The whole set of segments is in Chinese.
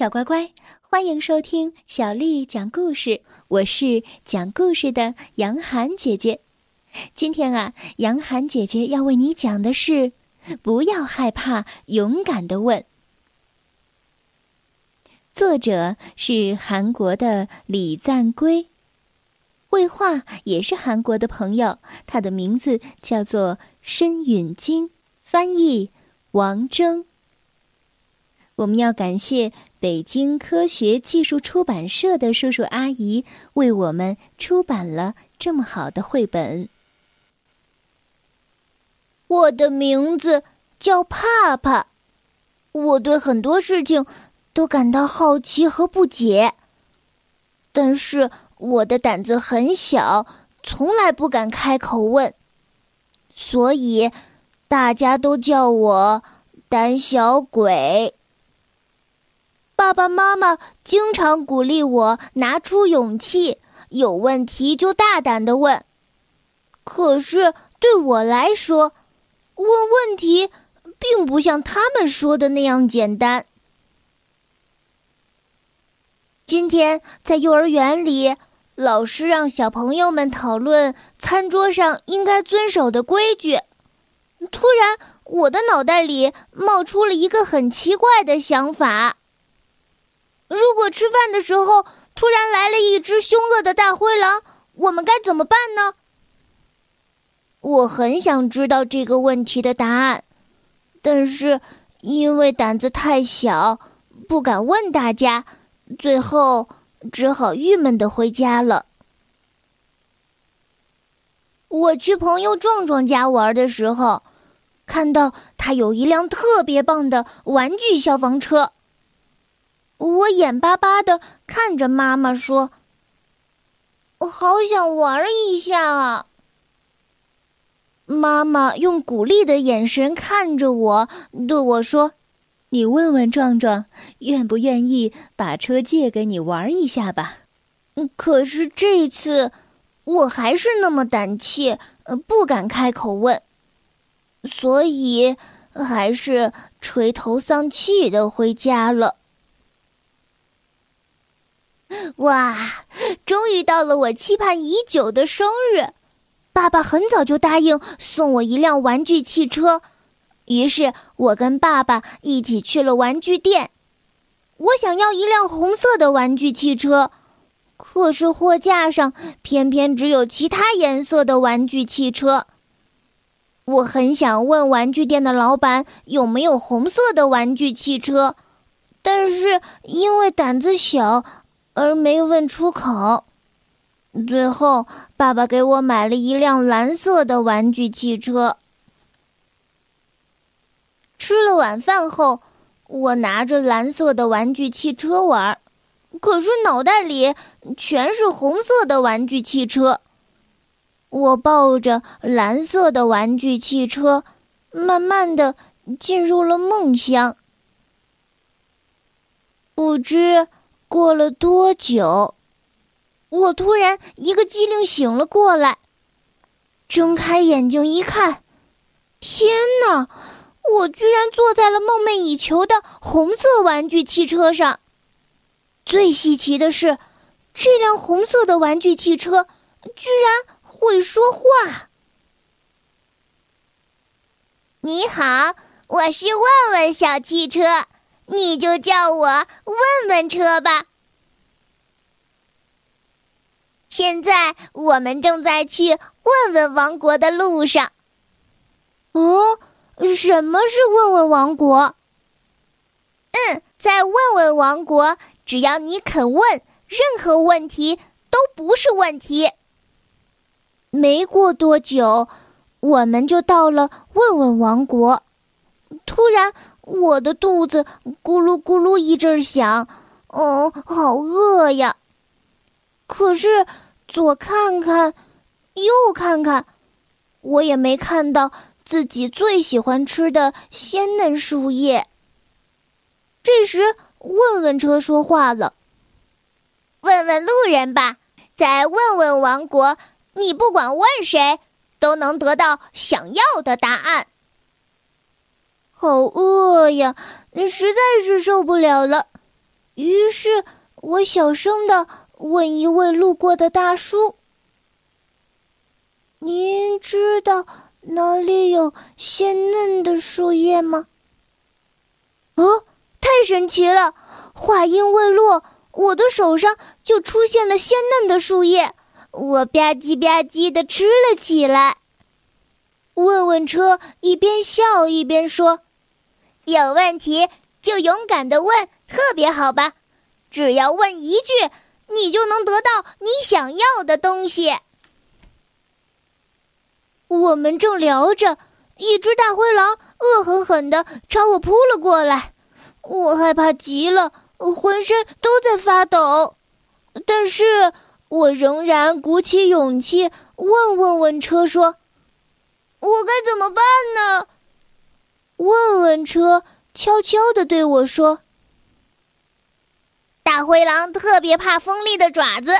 小乖乖，欢迎收听小丽讲故事。我是讲故事的杨涵姐姐。今天啊，杨涵姐姐要为你讲的是：不要害怕，勇敢的问。作者是韩国的李赞圭，绘画也是韩国的朋友，他的名字叫做申允京，翻译王征。我们要感谢北京科学技术出版社的叔叔阿姨为我们出版了这么好的绘本。我的名字叫帕帕，我对很多事情都感到好奇和不解，但是我的胆子很小，从来不敢开口问，所以大家都叫我胆小鬼。爸爸妈妈经常鼓励我拿出勇气，有问题就大胆的问。可是对我来说，问问题并不像他们说的那样简单。今天在幼儿园里，老师让小朋友们讨论餐桌上应该遵守的规矩。突然，我的脑袋里冒出了一个很奇怪的想法。如果吃饭的时候突然来了一只凶恶的大灰狼，我们该怎么办呢？我很想知道这个问题的答案，但是因为胆子太小，不敢问大家，最后只好郁闷的回家了。我去朋友壮壮家玩的时候，看到他有一辆特别棒的玩具消防车。我眼巴巴的看着妈妈说：“我好想玩一下啊！”妈妈用鼓励的眼神看着我，对我说：“你问问壮壮，愿不愿意把车借给你玩一下吧？”可是这次我还是那么胆怯，不敢开口问，所以还是垂头丧气的回家了。哇！终于到了我期盼已久的生日，爸爸很早就答应送我一辆玩具汽车，于是我跟爸爸一起去了玩具店。我想要一辆红色的玩具汽车，可是货架上偏偏只有其他颜色的玩具汽车。我很想问玩具店的老板有没有红色的玩具汽车，但是因为胆子小。而没问出口，最后爸爸给我买了一辆蓝色的玩具汽车。吃了晚饭后，我拿着蓝色的玩具汽车玩，可是脑袋里全是红色的玩具汽车。我抱着蓝色的玩具汽车，慢慢的进入了梦乡，不知。过了多久，我突然一个机灵醒了过来，睁开眼睛一看，天哪！我居然坐在了梦寐以求的红色玩具汽车上。最稀奇的是，这辆红色的玩具汽车居然会说话。你好，我是问问小汽车。你就叫我问问车吧。现在我们正在去问问王国的路上。哦，什么是问问王国？嗯，在问问王国，只要你肯问，任何问题都不是问题。没过多久，我们就到了问问王国。突然。我的肚子咕噜咕噜一阵响，哦，好饿呀！可是左看看，右看看，我也没看到自己最喜欢吃的鲜嫩树叶。这时，问问车说话了：“问问路人吧，在问问王国，你不管问谁，都能得到想要的答案。”好饿呀，实在是受不了了。于是我小声的问一位路过的大叔：“您知道哪里有鲜嫩的树叶吗？”哦，太神奇了！话音未落，我的手上就出现了鲜嫩的树叶，我吧唧吧唧的吃了起来。问问车一边笑一边说：“有问题就勇敢的问，特别好吧？只要问一句，你就能得到你想要的东西。”我们正聊着，一只大灰狼恶狠狠地朝我扑了过来，我害怕极了，浑身都在发抖，但是我仍然鼓起勇气问问问车说。我该怎么办呢？问问车悄悄的对我说：“大灰狼特别怕锋利的爪子。”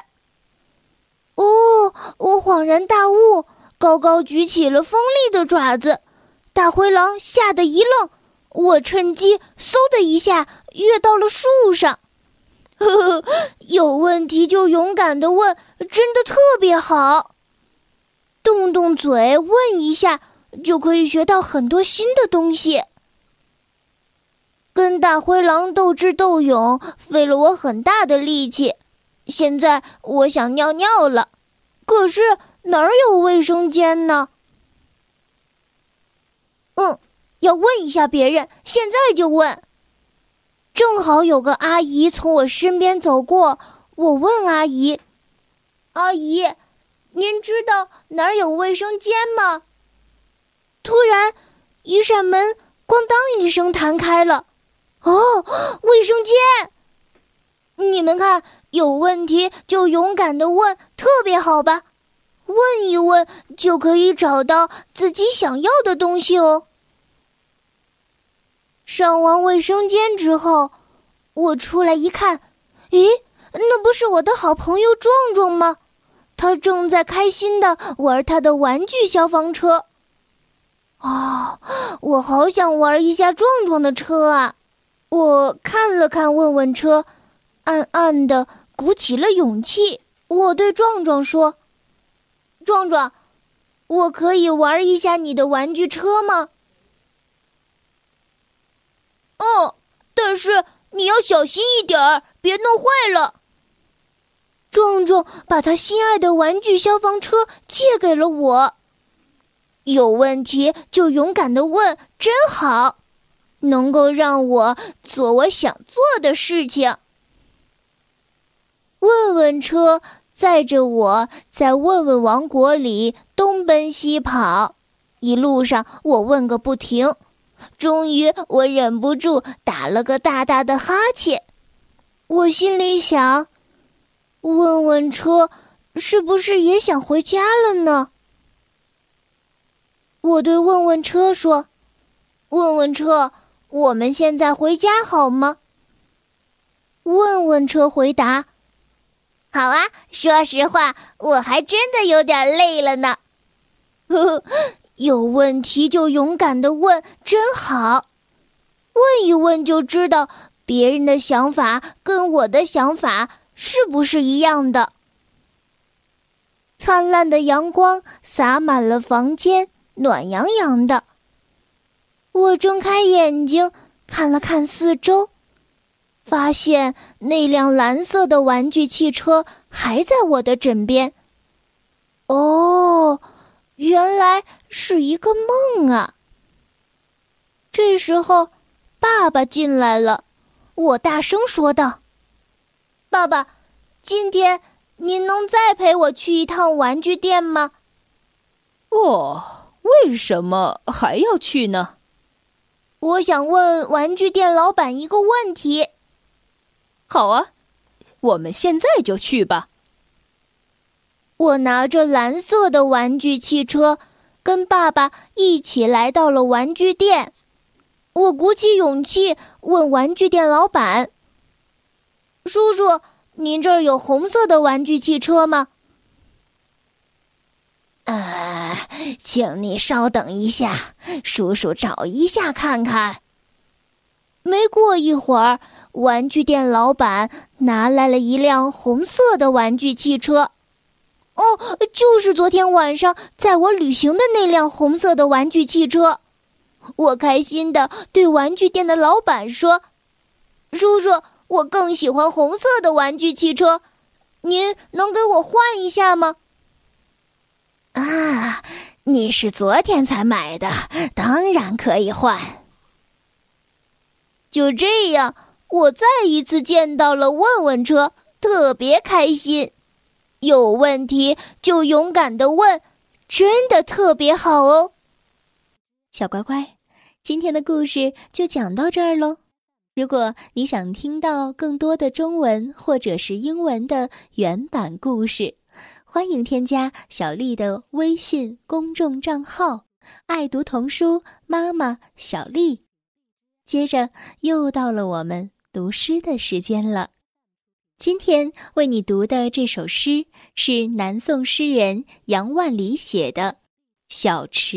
哦，我恍然大悟，高高举起了锋利的爪子。大灰狼吓得一愣，我趁机嗖的一下跃到了树上。呵呵，有问题就勇敢的问，真的特别好。动动嘴问一下，就可以学到很多新的东西。跟大灰狼斗智斗勇，费了我很大的力气。现在我想尿尿了，可是哪儿有卫生间呢？嗯，要问一下别人，现在就问。正好有个阿姨从我身边走过，我问阿姨：“阿姨。”您知道哪儿有卫生间吗？突然，一扇门“咣当”一声弹开了。哦，卫生间！你们看，有问题就勇敢的问，特别好吧？问一问就可以找到自己想要的东西哦。上完卫生间之后，我出来一看，咦，那不是我的好朋友壮壮吗？他正在开心的玩他的玩具消防车。哦，我好想玩一下壮壮的车啊！我看了看问问车，暗暗的鼓起了勇气。我对壮壮说：“壮壮，我可以玩一下你的玩具车吗？”哦，但是你要小心一点儿，别弄坏了。壮壮把他心爱的玩具消防车借给了我。有问题就勇敢的问，真好，能够让我做我想做的事情。问问车载着我在问问王国里东奔西跑，一路上我问个不停。终于，我忍不住打了个大大的哈欠。我心里想。问问车，是不是也想回家了呢？我对问问车说：“问问车，我们现在回家好吗？”问问车回答：“好啊，说实话，我还真的有点累了呢。”呵呵，有问题就勇敢的问，真好。问一问就知道别人的想法跟我的想法。是不是一样的？灿烂的阳光洒满了房间，暖洋洋的。我睁开眼睛看了看四周，发现那辆蓝色的玩具汽车还在我的枕边。哦，原来是一个梦啊！这时候，爸爸进来了，我大声说道。爸爸，今天您能再陪我去一趟玩具店吗？哦，为什么还要去呢？我想问玩具店老板一个问题。好啊，我们现在就去吧。我拿着蓝色的玩具汽车，跟爸爸一起来到了玩具店。我鼓起勇气问玩具店老板。叔叔，您这儿有红色的玩具汽车吗？呃，请你稍等一下，叔叔找一下看看。没过一会儿，玩具店老板拿来了一辆红色的玩具汽车。哦，就是昨天晚上载我旅行的那辆红色的玩具汽车。我开心的对玩具店的老板说：“叔叔，我更喜欢红色的玩具汽车，您能给我换一下吗？”啊，你是昨天才买的，当然可以换。就这样，我再一次见到了问问车，特别开心。有问题就勇敢的问，真的特别好哦。小乖乖，今天的故事就讲到这儿喽。如果你想听到更多的中文或者是英文的原版故事，欢迎添加小丽的微信公众账号“爱读童书妈妈小丽”。接着又到了我们读诗的时间了。今天为你读的这首诗是南宋诗人杨万里写的《小池》。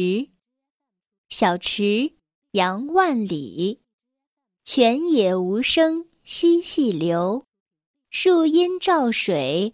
小池，杨万里。泉眼无声惜细流，树阴照水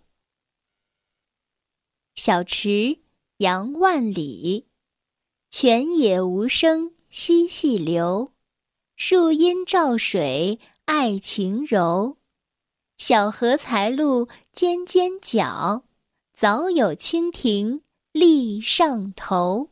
小池，杨万里。泉眼无声惜细流，树阴照水爱晴柔。小荷才露尖尖角，早有蜻蜓立上头。